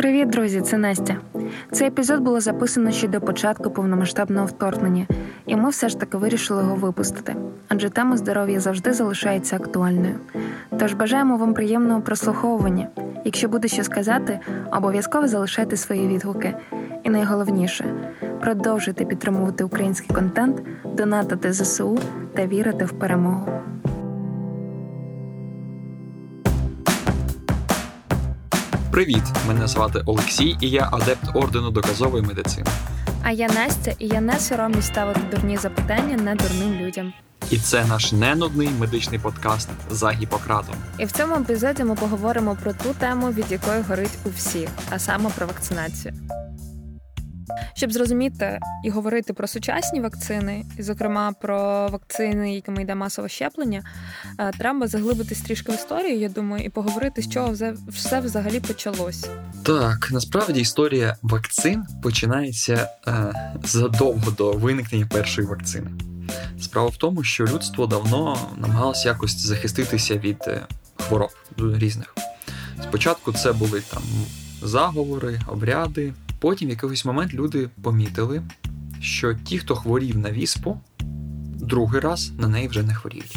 Привіт, друзі! Це Настя. Цей епізод було записано ще до початку повномасштабного вторгнення, і ми все ж таки вирішили його випустити, адже тема здоров'я завжди залишається актуальною. Тож бажаємо вам приємного прослуховування. Якщо буде що сказати, обов'язково залишайте свої відгуки. І найголовніше продовжуйте підтримувати український контент, донатити ЗСУ та вірити в перемогу. Привіт! Мене звати Олексій, і я адепт ордену доказової медицини. А я Настя, і я не соромлюсь ставити дурні запитання не дурним людям. І це наш ненудний медичний подкаст за Гіппократом. І в цьому епізоді ми поговоримо про ту тему, від якої горить у всіх, а саме про вакцинацію. Щоб зрозуміти і говорити про сучасні вакцини, і, зокрема, про вакцини, якими йде масове щеплення, е, треба заглибитись трішки в історію, я думаю, і поговорити, з чого все взагалі почалось. Так, насправді історія вакцин починається е, задовго до виникнення першої вакцини. Справа в тому, що людство давно намагалося якось захиститися від е, хвороб різних. Спочатку це були там заговори, обряди. Потім в якийсь момент люди помітили, що ті, хто хворів на віспу, другий раз на неї вже не хворіють.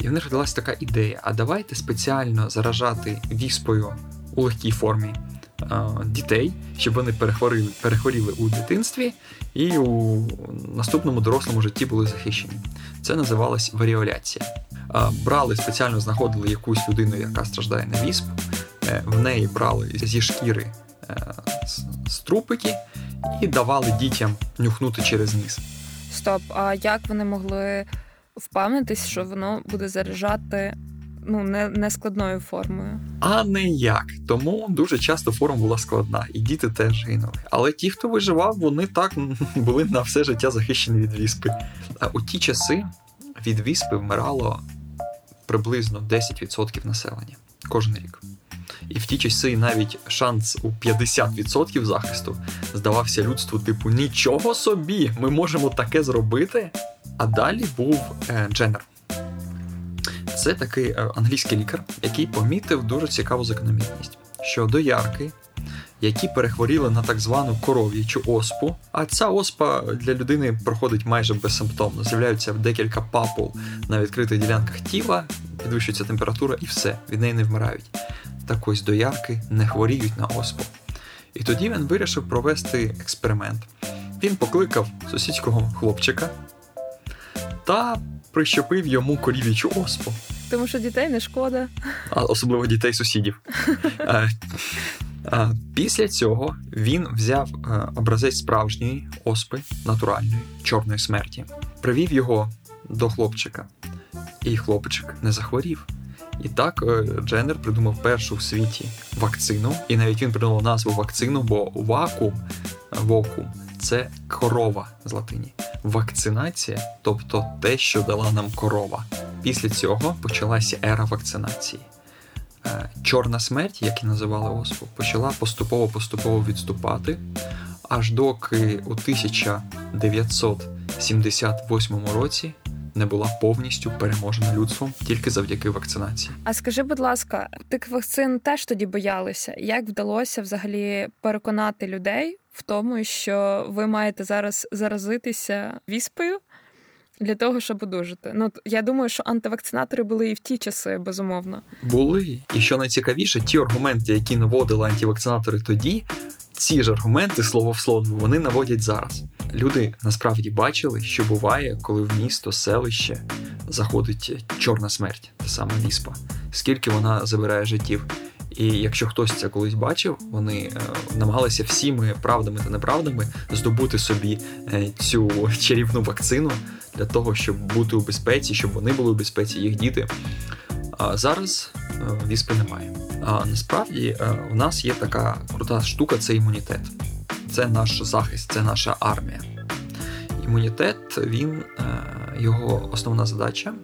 І в них родилася така ідея: а давайте спеціально заражати віспою у легкій формі а, дітей, щоб вони перехворили, перехворіли у дитинстві і у наступному дорослому житті були захищені. Це називалось варіоляція. А, брали спеціально знаходили якусь людину, яка страждає на вісп, е, в неї брали зі шкіри Е, струпики і давали дітям нюхнути через ніс. Стоп, а як вони могли впевнитись, що воно буде заряджати ну, не, не складною формою? А не як. Тому дуже часто форма була складна, і діти теж гинули. Але ті, хто виживав, вони так були на все життя захищені від віспи. А у ті часи від віспи вмирало приблизно 10% населення кожен рік. І в ті часи навіть шанс у 50% захисту здавався людству, типу, нічого собі, ми можемо таке зробити. А далі був е, Дженнер. Це такий е, англійський лікар, який помітив дуже цікаву закономірність, що доярки, які перехворіли на так звану коров'ячу оспу, а ця оспа для людини проходить майже безсимптомно. З'являються декілька папул на відкритих ділянках тіла, підвищується температура і все, від неї не вмирають так ось доярки не хворіють на оспу. І тоді він вирішив провести експеримент. Він покликав сусідського хлопчика та прищепив йому корів'ячу оспу. Тому що дітей не шкода. А Особливо дітей сусідів. Після цього він взяв образець справжньої оспи, натуральної, чорної смерті, привів його до хлопчика, і хлопчик не захворів. І так е, Дженнер придумав першу в світі вакцину, і навіть він придумав назву вакцину, бо вакуум вокум це корова з латині. Вакцинація, тобто те, що дала нам корова. Після цього почалася ера вакцинації. Е, чорна смерть, як і називали оспу, почала поступово-поступово відступати, аж доки у 1978 році не була повністю переможена людством тільки завдяки вакцинації. А скажи, будь ласка, тих вакцин теж тоді боялися? Як вдалося взагалі переконати людей в тому, що ви маєте зараз заразитися віспою? Для того щоб одужати. Ну я думаю, що антивакцинатори були і в ті часи, безумовно. Були. І що найцікавіше, ті аргументи, які наводили антивакцинатори тоді, ці ж аргументи слово в слово вони наводять зараз. Люди насправді бачили, що буває, коли в місто, селище заходить чорна смерть, та саме віспа, скільки вона забирає життів. І якщо хтось це колись бачив, вони е, намагалися всіми правдами та неправдами здобути собі е, цю чарівну вакцину для того, щоб бути у безпеці, щоб вони були у безпеці, їх діти. А зараз е, віспи немає. А насправді в нас є така крута штука це імунітет це наш захист, це наша армія. Імунітет, він, е, його основна задача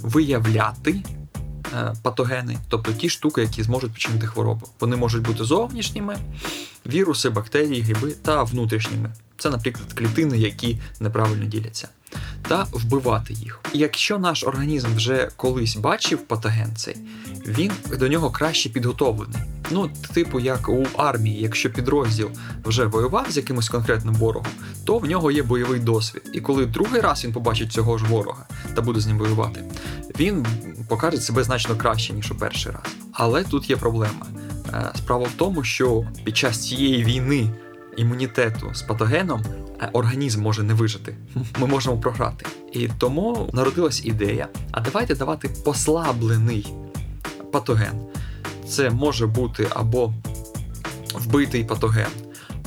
виявляти е, патогени, тобто ті штуки, які зможуть починити хворобу. Вони можуть бути зовнішніми, віруси, бактерії, гриби та внутрішніми. Це, наприклад, клітини, які неправильно діляться, та вбивати їх. І якщо наш організм вже колись бачив патоген цей, він до нього краще підготовлений. Ну, типу, як у армії, якщо підрозділ вже воював з якимось конкретним ворогом, то в нього є бойовий досвід. І коли другий раз він побачить цього ж ворога та буде з ним воювати, він покаже себе значно краще, ніж у перший раз. Але тут є проблема. Е, справа в тому, що під час цієї війни імунітету з патогеном організм може не вижити. Ми можемо програти. І тому народилась ідея: а давайте давати послаблений патоген. Це може бути або вбитий патоген,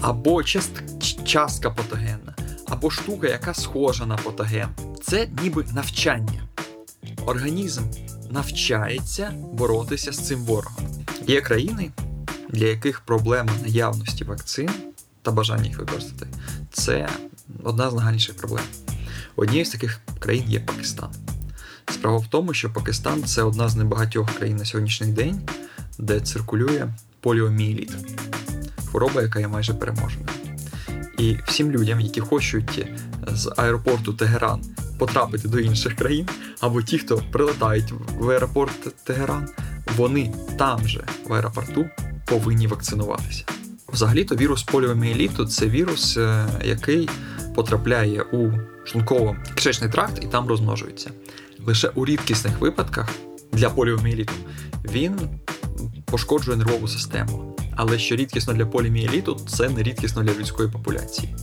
або частка патогенна, або штука, яка схожа на патоген. Це ніби навчання. Організм навчається боротися з цим ворогом. Є країни, для яких проблема наявності вакцин та бажання їх використати це одна з нагальніших проблем. Однією з таких країн є Пакистан. Справа в тому, що Пакистан це одна з небагатьох країн на сьогоднішній день, де циркулює поліоміеліт, хвороба, яка є майже переможена. І всім людям, які хочуть з аеропорту Тегеран потрапити до інших країн, або ті, хто прилетають в аеропорт Тегеран, вони там же в аеропорту повинні вакцинуватися. Взагалі-то вірус поліоміеліту це вірус, е, який потрапляє у шлунково-кишечний тракт і там розмножується. Лише у рідкісних випадках для поліоміеліту він пошкоджує нервову систему. Але що рідкісно для поліміеліту, це не рідкісно для людської популяції.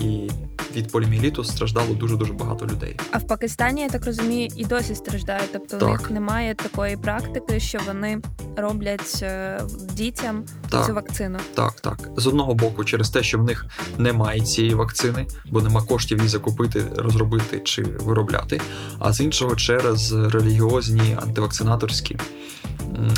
І від поліміеліту страждало дуже дуже багато людей. А в Пакистані я так розумію, і досі страждають. Тобто так. у них немає такої практики, що вони роблять е, дітям так. цю вакцину. Так, так. З одного боку, через те, що в них немає цієї вакцини, бо нема коштів її закупити, розробити чи виробляти. А з іншого, через релігіозні антивакцинаторські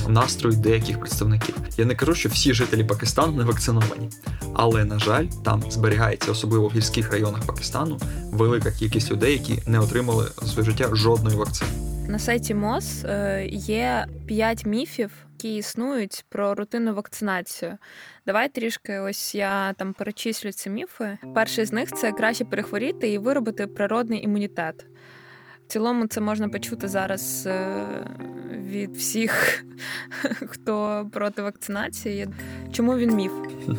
настрої деяких представників. Я не кажу, що всі жителі Пакистану не вакциновані, але на жаль, там зберігається особливо в гірських районах Пакистану велика кількість людей, які не отримали своє життя жодної вакцини. На сайті МОЗ е, є п'ять міфів, які існують про рутинну вакцинацію. Давай трішки, ось я там перечислю ці міфи. Перший з них це краще перехворіти і виробити природний імунітет. Цілому це можна почути зараз е, від всіх, хто проти вакцинації. Чому він міф?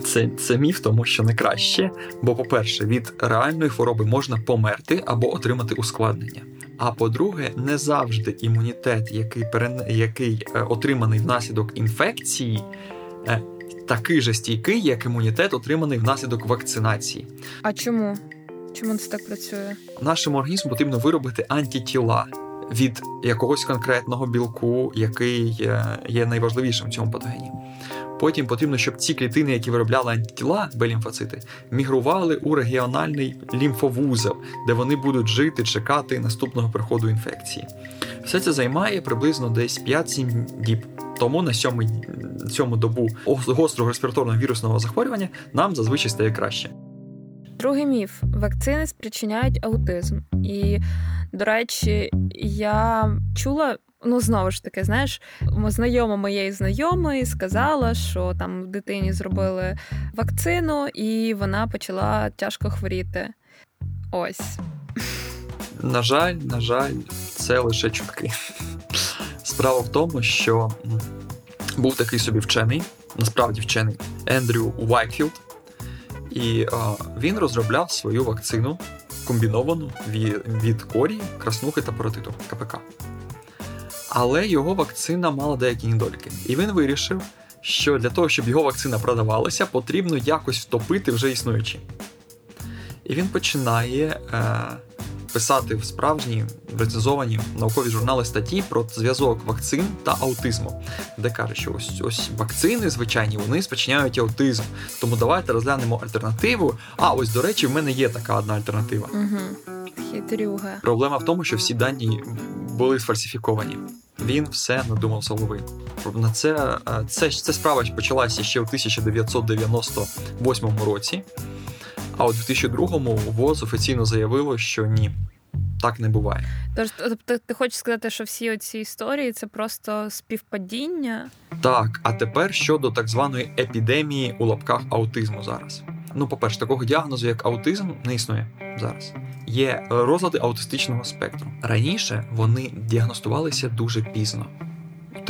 Це це міф, тому що не краще. Бо, по-перше, від реальної хвороби можна померти або отримати ускладнення. А по-друге, не завжди імунітет, який перен... який е, отриманий внаслідок інфекції, е, такий же стійкий, як імунітет, отриманий внаслідок вакцинації. А чому? Чому це так працює? Нашому організму потрібно виробити антитіла від якогось конкретного білку, який є найважливішим в цьому патогені. Потім потрібно, щоб ці клітини, які виробляли антитіла, Б-лімфоцити, мігрували у регіональний лімфовузел, де вони будуть жити, чекати наступного приходу інфекції. Все це займає приблизно десь 5-7 діб. Тому на сьому, цьому добу гострого респіраторного вірусного захворювання нам зазвичай стає краще. Другий міф: вакцини спричиняють аутизм. І, до речі, я чула. Ну, знову ж таки, знаєш, знайома моєї знайомої сказала, що там дитині зробили вакцину, і вона почала тяжко хворіти. Ось. На жаль, на жаль, це лише чутки. Справа в тому, що був такий собі вчений, насправді вчений Ендрю Уайтфілд. І а, він розробляв свою вакцину комбіновану від, від корі, краснухи та паротиту КПК. Але його вакцина мала деякі недоліки. І він вирішив, що для того, щоб його вакцина продавалася, потрібно якось втопити вже існуючі. І він починає е, писати в справжні рецензовані наукові журнали статті про зв'язок вакцин та аутизму, де каже, що ось ось вакцини звичайні вони спричиняють аутизм. Тому давайте розглянемо альтернативу. А ось до речі, в мене є така одна альтернатива. Угу. Хитрюга. Проблема в тому, що всі дані були сфальсифіковані. Він все надумав з голови. На це, е, це, це справа почалася ще в 1998 році. А у 2002-му ВОЗ офіційно заявило, що ні, так не буває. Тож Тобто, ти хочеш сказати, що всі ці історії це просто співпадіння? Так, а тепер щодо так званої епідемії у лапках аутизму зараз. Ну, по-перше, такого діагнозу, як аутизм, не існує зараз. Є розлади аутистичного спектру. Раніше вони діагностувалися дуже пізно.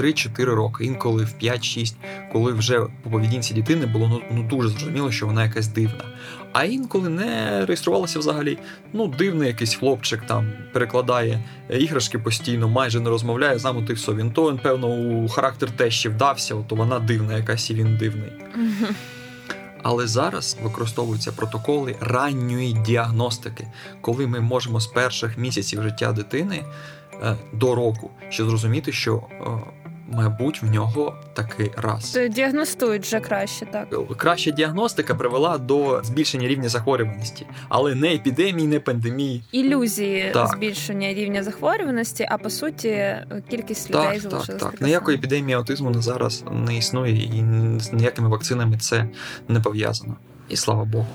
3-4 роки, інколи в 5-6, коли вже по поведінці дитини було ну, ну дуже зрозуміло, що вона якась дивна. А інколи не реєструвалася взагалі. Ну, дивний якийсь хлопчик там перекладає іграшки постійно, майже не розмовляє, замутив все. Він то, він, певно, у характер тещі вдався, то вона дивна, якась і він дивний. Але зараз використовуються протоколи ранньої діагностики, коли ми можемо з перших місяців життя дитини е, до року ще зрозуміти, що е, мабуть, в нього такий раз. Діагностують вже краще, так. Краща діагностика привела до збільшення рівня захворюваності, але не епідемії, не пандемії. Ілюзії так. збільшення рівня захворюваності, а по суті, кількість людей так, залишилася. Так, так. Ніякої епідемії аутизму на зараз не існує, і з ніякими вакцинами це не пов'язано. І слава Богу.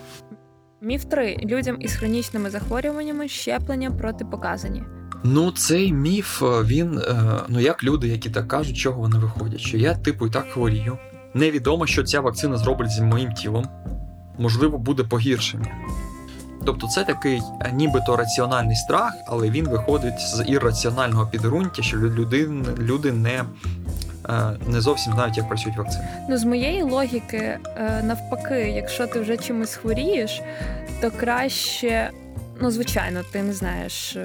Міф 3. людям із хронічними захворюваннями щеплення протипоказані. Ну, цей міф, е, він, е, ну як люди, які так кажуть, чого вони виходять, що я, типу, і так хворію. Невідомо, що ця вакцина зробить зі моїм тілом, можливо, буде погіршення. Тобто це такий е, нібито раціональний страх, але він виходить з ірраціонального підґрунтя, що люди, люди не не зовсім знають, як працюють вакцини. Ну, з моєї логіки, навпаки, якщо ти вже чимось хворієш, то краще, ну звичайно, ти не знаєш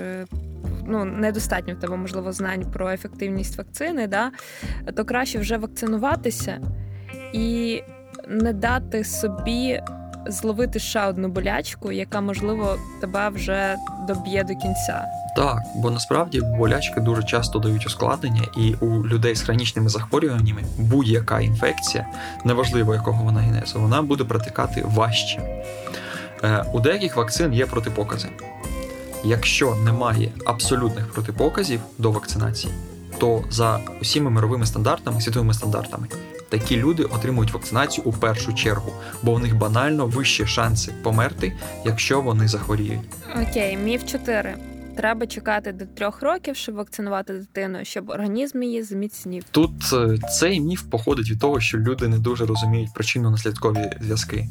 ну недостатньо в тебе можливо знань про ефективність вакцини, да, то краще вже вакцинуватися і не дати собі зловити ще одну болячку, яка можливо тебе вже доб'є до кінця. Так, бо насправді болячки дуже часто дають ускладнення, і у людей з хронічними захворюваннями будь-яка інфекція, неважливо якого вона генезу, вона буде протикати важче. Е, у деяких вакцин є протипокази. Якщо немає абсолютних протипоказів до вакцинації, то за усіма мировими стандартами, світовими стандартами, такі люди отримують вакцинацію у першу чергу, бо у них банально вищі шанси померти, якщо вони захворіють. Окей, міф 4. Треба чекати до трьох років, щоб вакцинувати дитину, щоб організм її зміцнів. Тут е, цей міф походить від того, що люди не дуже розуміють причинно-наслідкові зв'язки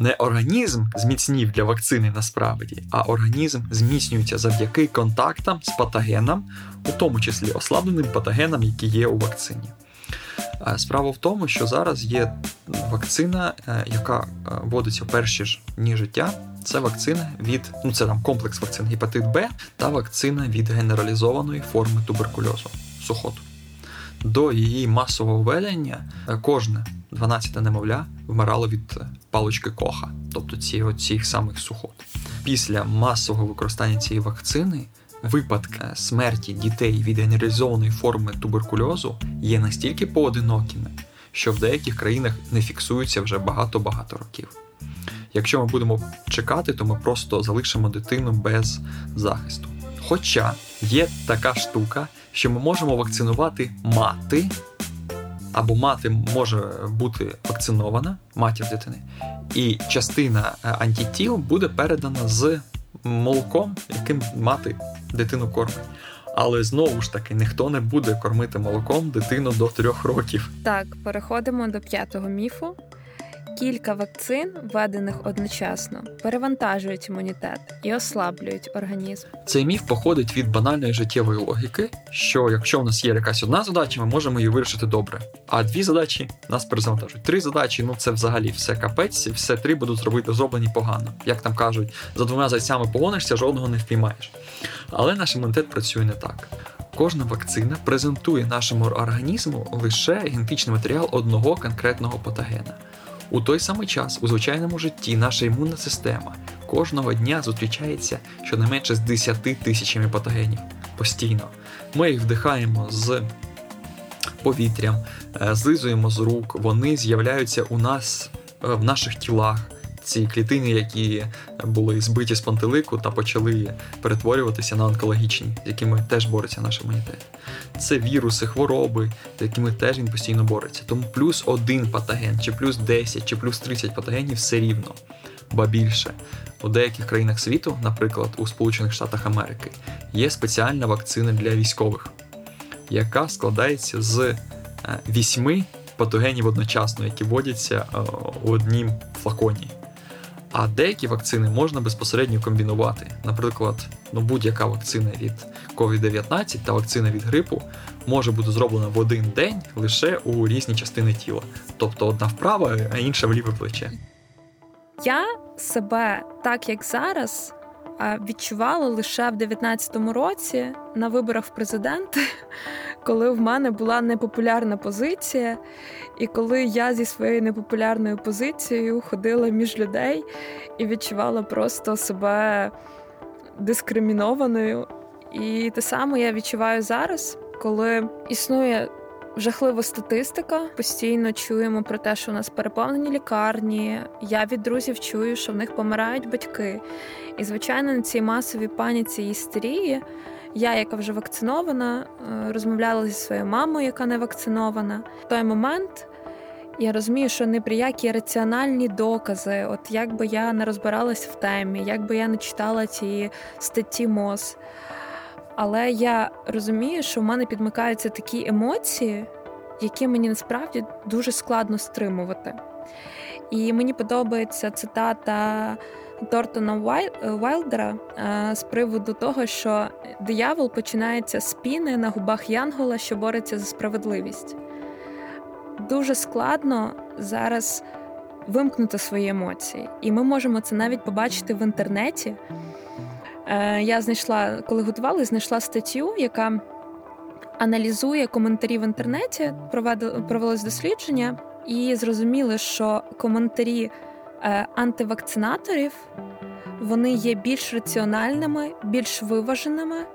не організм зміцнів для вакцини насправді, а організм зміцнюється завдяки контактам з патогеном, у тому числі ослабленим патогенам, які є у вакцині. Справа в тому, що зараз є вакцина, е, яка е, вводиться перші ж дні життя. Це вакцина від, ну це там комплекс вакцин гепатит Б та вакцина від генералізованої форми туберкульозу сухоту. До її масового введення е, кожне 12 немовля вмирало від палички коха, тобто ці, цих самих сухот. Після масового використання цієї вакцини випадки смерті дітей від генералізованої форми туберкульозу є настільки поодинокими, що в деяких країнах не фіксуються вже багато-багато років. Якщо ми будемо чекати, то ми просто залишимо дитину без захисту. Хоча є така штука, що ми можемо вакцинувати мати або мати може бути вакцинована, матір дитини, і частина е, антитіл буде передана з молоком, яким мати дитину кормить. Але знову ж таки ніхто не буде кормити молоком дитину до трьох років. Так, переходимо до п'ятого міфу. Кілька вакцин, введених одночасно, перевантажують імунітет і ослаблюють організм. Цей міф походить від банальної життєвої логіки, що якщо у нас є якась одна задача, ми можемо її вирішити добре. А дві задачі нас перезавантажують. Три задачі ну це взагалі все капець, все три будуть зробити зроблені погано. Як там кажуть, за двома зайцями погонишся, жодного не впіймаєш. Але наш імунітет працює не так. Кожна вакцина презентує нашому організму лише генетичний матеріал одного конкретного патогена. У той самий час у звичайному житті наша імунна система кожного дня зустрічається щонайменше з 10 тисячами патогенів постійно. Ми їх вдихаємо з повітрям, е, злизуємо з рук, вони з'являються у нас е, в наших тілах ці клітини, які були збиті з пантелику та почали перетворюватися на онкологічні, з якими теж бореться наш імунітет. Це віруси, хвороби, з якими теж він постійно бореться. Тому плюс один патоген, чи плюс 10, чи плюс 30 патогенів все рівно, ба більше. У деяких країнах світу, наприклад, у Сполучених Штатах Америки, є спеціальна вакцина для військових, яка складається з е, вісьми патогенів одночасно, які вводяться е, у однім флаконі. А деякі вакцини можна безпосередньо комбінувати. Наприклад, ну, будь-яка вакцина від COVID-19 та вакцина від грипу може бути зроблена в один день лише у різні частини тіла. Тобто одна вправа, а інша в ліве плече. Я себе так як зараз відчувала лише в 19-му році на виборах в президенти, коли в мене була непопулярна позиція, і коли я зі своєю непопулярною позицією ходила між людей і відчувала просто себе дискримінованою. І те саме я відчуваю зараз, коли існує жахлива статистика. Постійно чуємо про те, що у нас переповнені лікарні. Я від друзів чую, що в них помирають батьки. І, звичайно, на цій масовій паніці істерії я, яка вже вакцинована, е, розмовляла зі своєю мамою, яка не вакцинована. В той момент. Я розумію, що не при які раціональні докази, от як би я не розбиралась в темі, як би я не читала ці статті МОЗ. Але я розумію, що в мене підмикаються такі емоції, які мені насправді дуже складно стримувати. І мені подобається цитата Тортона Вайлдера е, з приводу того, що диявол починається з піни на губах Янгола, що бореться за справедливість. Дуже складно зараз вимкнути свої емоції, і ми можемо це навіть побачити в інтернеті. Е, я знайшла, коли готувала, знайшла статтю, яка аналізує коментарі в інтернеті, провелось дослідження, і зрозуміли, що коментарі е, антивакцинаторів вони є більш раціональними, більш виваженими,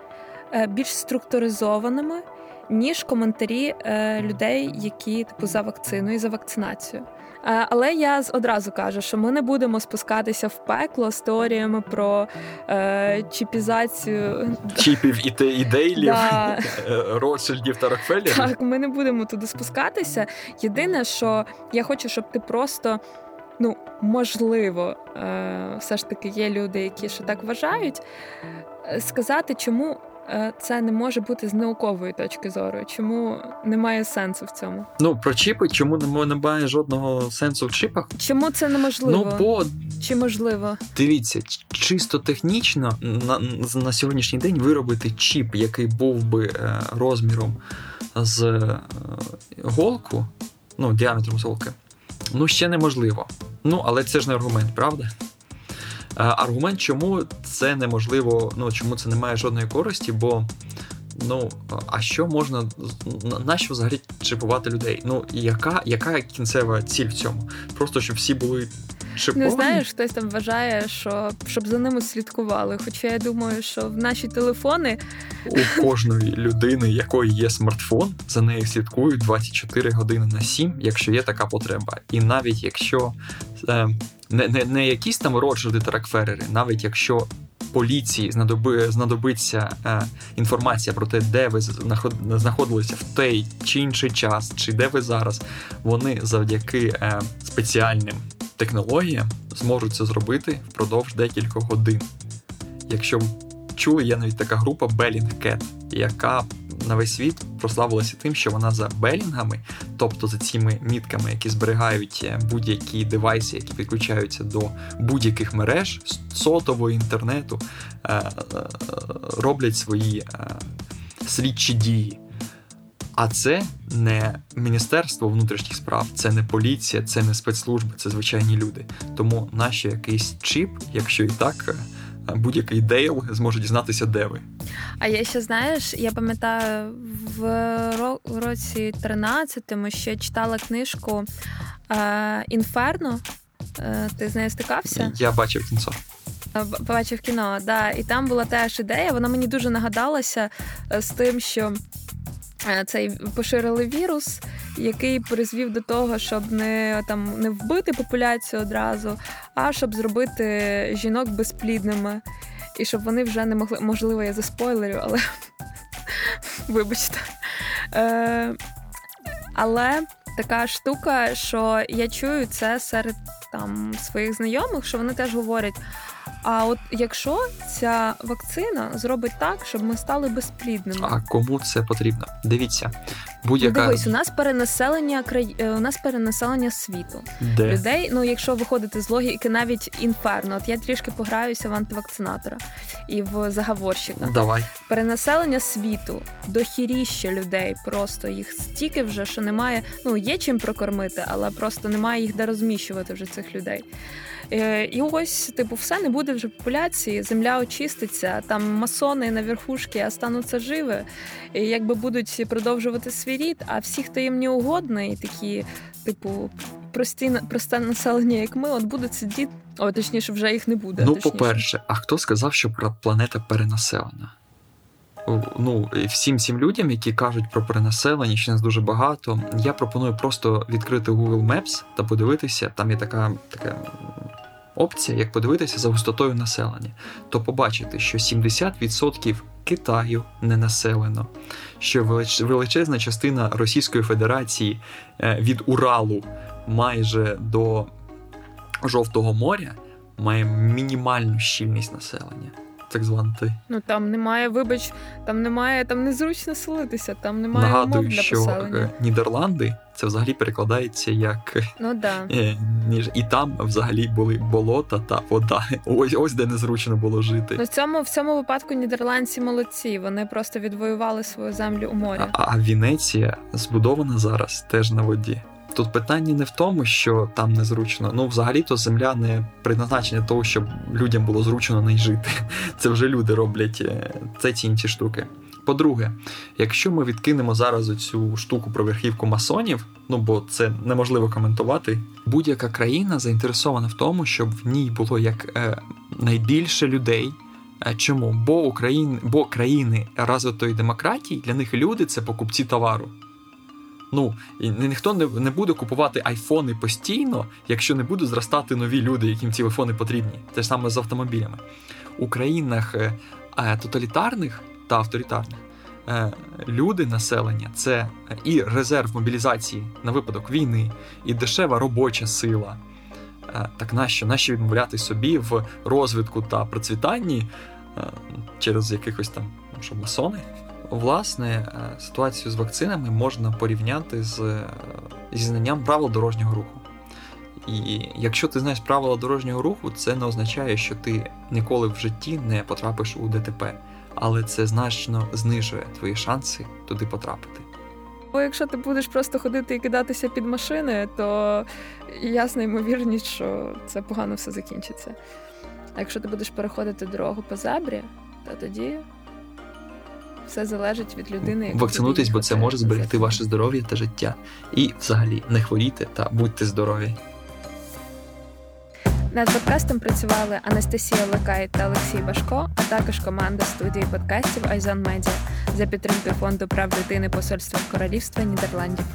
е, більш структуризованими, ніж коментарі людей, які типу за вакцину і за вакцинацію. Е, але я одразу кажу, що ми не будемо спускатися в пекло з теоріями про е, чіпізацію чіпів і те і дейлів, да. Е, Ротшильдів та Рокфеллерів. Так, ми не будемо туди спускатися. Єдине, що я хочу, щоб ти просто. Ну, можливо, е, все ж таки є люди, які ще так вважають, сказати, чому Е, це не може бути з наукової точки зору. Чому немає сенсу в цьому? Ну про чіпи, чому немає жодного сенсу в чіпах? Чому це неможливо? Ну бо чи можливо? Дивіться, чисто технічно на, на сьогоднішній день виробити чіп, який був би е, розміром з е, голку, ну діаметром з голки, ну ще неможливо. Ну але це ж не аргумент, правда? Е, аргумент, чому це неможливо, ну чому це не має жодної користі, бо ну а що можна на що взагалі чіпувати людей? Ну яка яка кінцева ціль в цьому? Просто щоб всі були чиповані? Не знаєш, хтось там вважає, що щоб за ними слідкували. Хоча я думаю, що в наші телефони у кожної людини, якої є смартфон, за нею слідкують 24 години на 7, якщо є така потреба, і навіть якщо. Е, не не, не якісь там Роджерди та Рокферери, навіть якщо поліції знадоби, знадобиться е, інформація про те, де ви знаходилися в той чи інший час, чи де ви зараз, вони завдяки е, спеціальним технологіям зможуть це зробити впродовж декількох годин. Якщо чули, є навіть така група Bellingcat, яка на весь світ прославилася тим, що вона за белінгами, тобто за цими мітками, які зберігають е, будь-які девайси, які підключаються до будь-яких мереж, сотового інтернету, е, е, роблять свої слідчі дії. А це не Міністерство внутрішніх справ, це не поліція, це не спецслужби, це звичайні люди. Тому наш якийсь чіп, якщо і так будь-який дейл зможе дізнатися, де ви. А я ще знаєш, я пам'ятаю, в році 13 ми ще читала книжку е, Інферно. Е, ти з нею стикався? Я бачив кінцо. Бачив кіно, да. І там була теж ідея. Вона мені дуже нагадалася е, з тим, що Е, цей поширили вірус, який призвів до того, щоб не там не вбити популяцію одразу, а щоб зробити жінок безплідними. І щоб вони вже не могли, можливо, я заспойлерю, але вибачте. Е, Але така штука, що я чую це серед там своїх знайомих, що вони теж говорять: А от якщо ця вакцина зробить так, щоб ми стали безплідними, а кому це потрібно? Дивіться, будь-яка ну, дивись, у нас перенаселення край... Е, у нас перенаселення світу Де? людей. Ну, якщо виходити з логіки, навіть інферно, от я трішки пограюся в антивакцинатора і в заговорщика. Давай Перенаселення світу, дохіріще людей, просто їх стільки вже, що немає. Ну є чим прокормити, але просто немає їх де розміщувати вже цих людей. Е, і ось, типу, все не буде вже популяції, земля очиститься, там масони на верхушки остануться живі, і якби будуть продовжувати свій рід, а всі, хто їм не угодний, такі, типу, прості просте населення, як ми, от будуть сидіти. О, точніше, вже їх не буде. Ну, точніше. по-перше, а хто сказав, що планета перенаселена? Ну, всім цим людям, які кажуть про перенаселення, нас дуже багато, я пропоную просто відкрити Google Maps та подивитися, там є така така опція, як подивитися за густотою населення, то побачити, що 70% Китаю не населено, що величезна частина Російської Федерації е, від Уралу майже до Жовтого моря має мінімальну щільність населення так звати. Ну там немає, вибач, там немає, там незручно селитися, там немає Нагадую, умов для що поселення. Е, Нідерланди це взагалі перекладається як ну да. Е, ніж і там взагалі були болота та вода. Ось ось де незручно було жити. Ну, в цьому в цьому випадку нідерландці молодці. Вони просто відвоювали свою землю у морі. А, а Венеція збудована зараз теж на воді. Тут питання не в тому, що там незручно. Ну, взагалі-то земля не призначення того, щоб людям було зручно не жити. Це вже люди роблять е, це ці інші штуки. По-друге, якщо ми відкинемо зараз цю штуку про верхівку масонів, ну бо це неможливо коментувати, будь-яка країна заінтересована в тому, щоб в ній було як е, найбільше людей. Е, чому? Бо Україн, бо країни розвитої демократії для них люди це покупці товару. Ну і ніхто не не буде купувати айфони постійно, якщо не будуть зростати нові люди, яким ці айфони потрібні. Те ж саме з автомобілями. У країнах е, е, тоталітарних та авторитарних е, люди, населення це і резерв мобілізації на випадок війни, і дешева робоча сила. Так нащо? Нащо відмовляти собі в розвитку та процвітанні через якихось там, ну, що масони? Власне, е, ситуацію з вакцинами можна порівняти з, е, зі знанням правил дорожнього руху. І якщо ти знаєш правила дорожнього руху, це не означає, що ти ніколи в житті не потрапиш у ДТП, але це значно знижує твої шанси туди потрапити. Бо якщо ти будеш просто ходити і кидатися під машини, то ясна ймовірність, що це погано все закінчиться. А якщо ти будеш переходити дорогу по зебрі, то тоді все залежить від людини. Вакцинуйтесь, бо це може зберегти ваше здоров'я та життя. І, взагалі, не хворійте та будьте здорові. Над подкастом працювали Анастасія Лакай та Олексій Башко, а також команда студії подкастів Айзон Медіа за підтримки фонду прав дитини Посольства Королівства Нідерландів.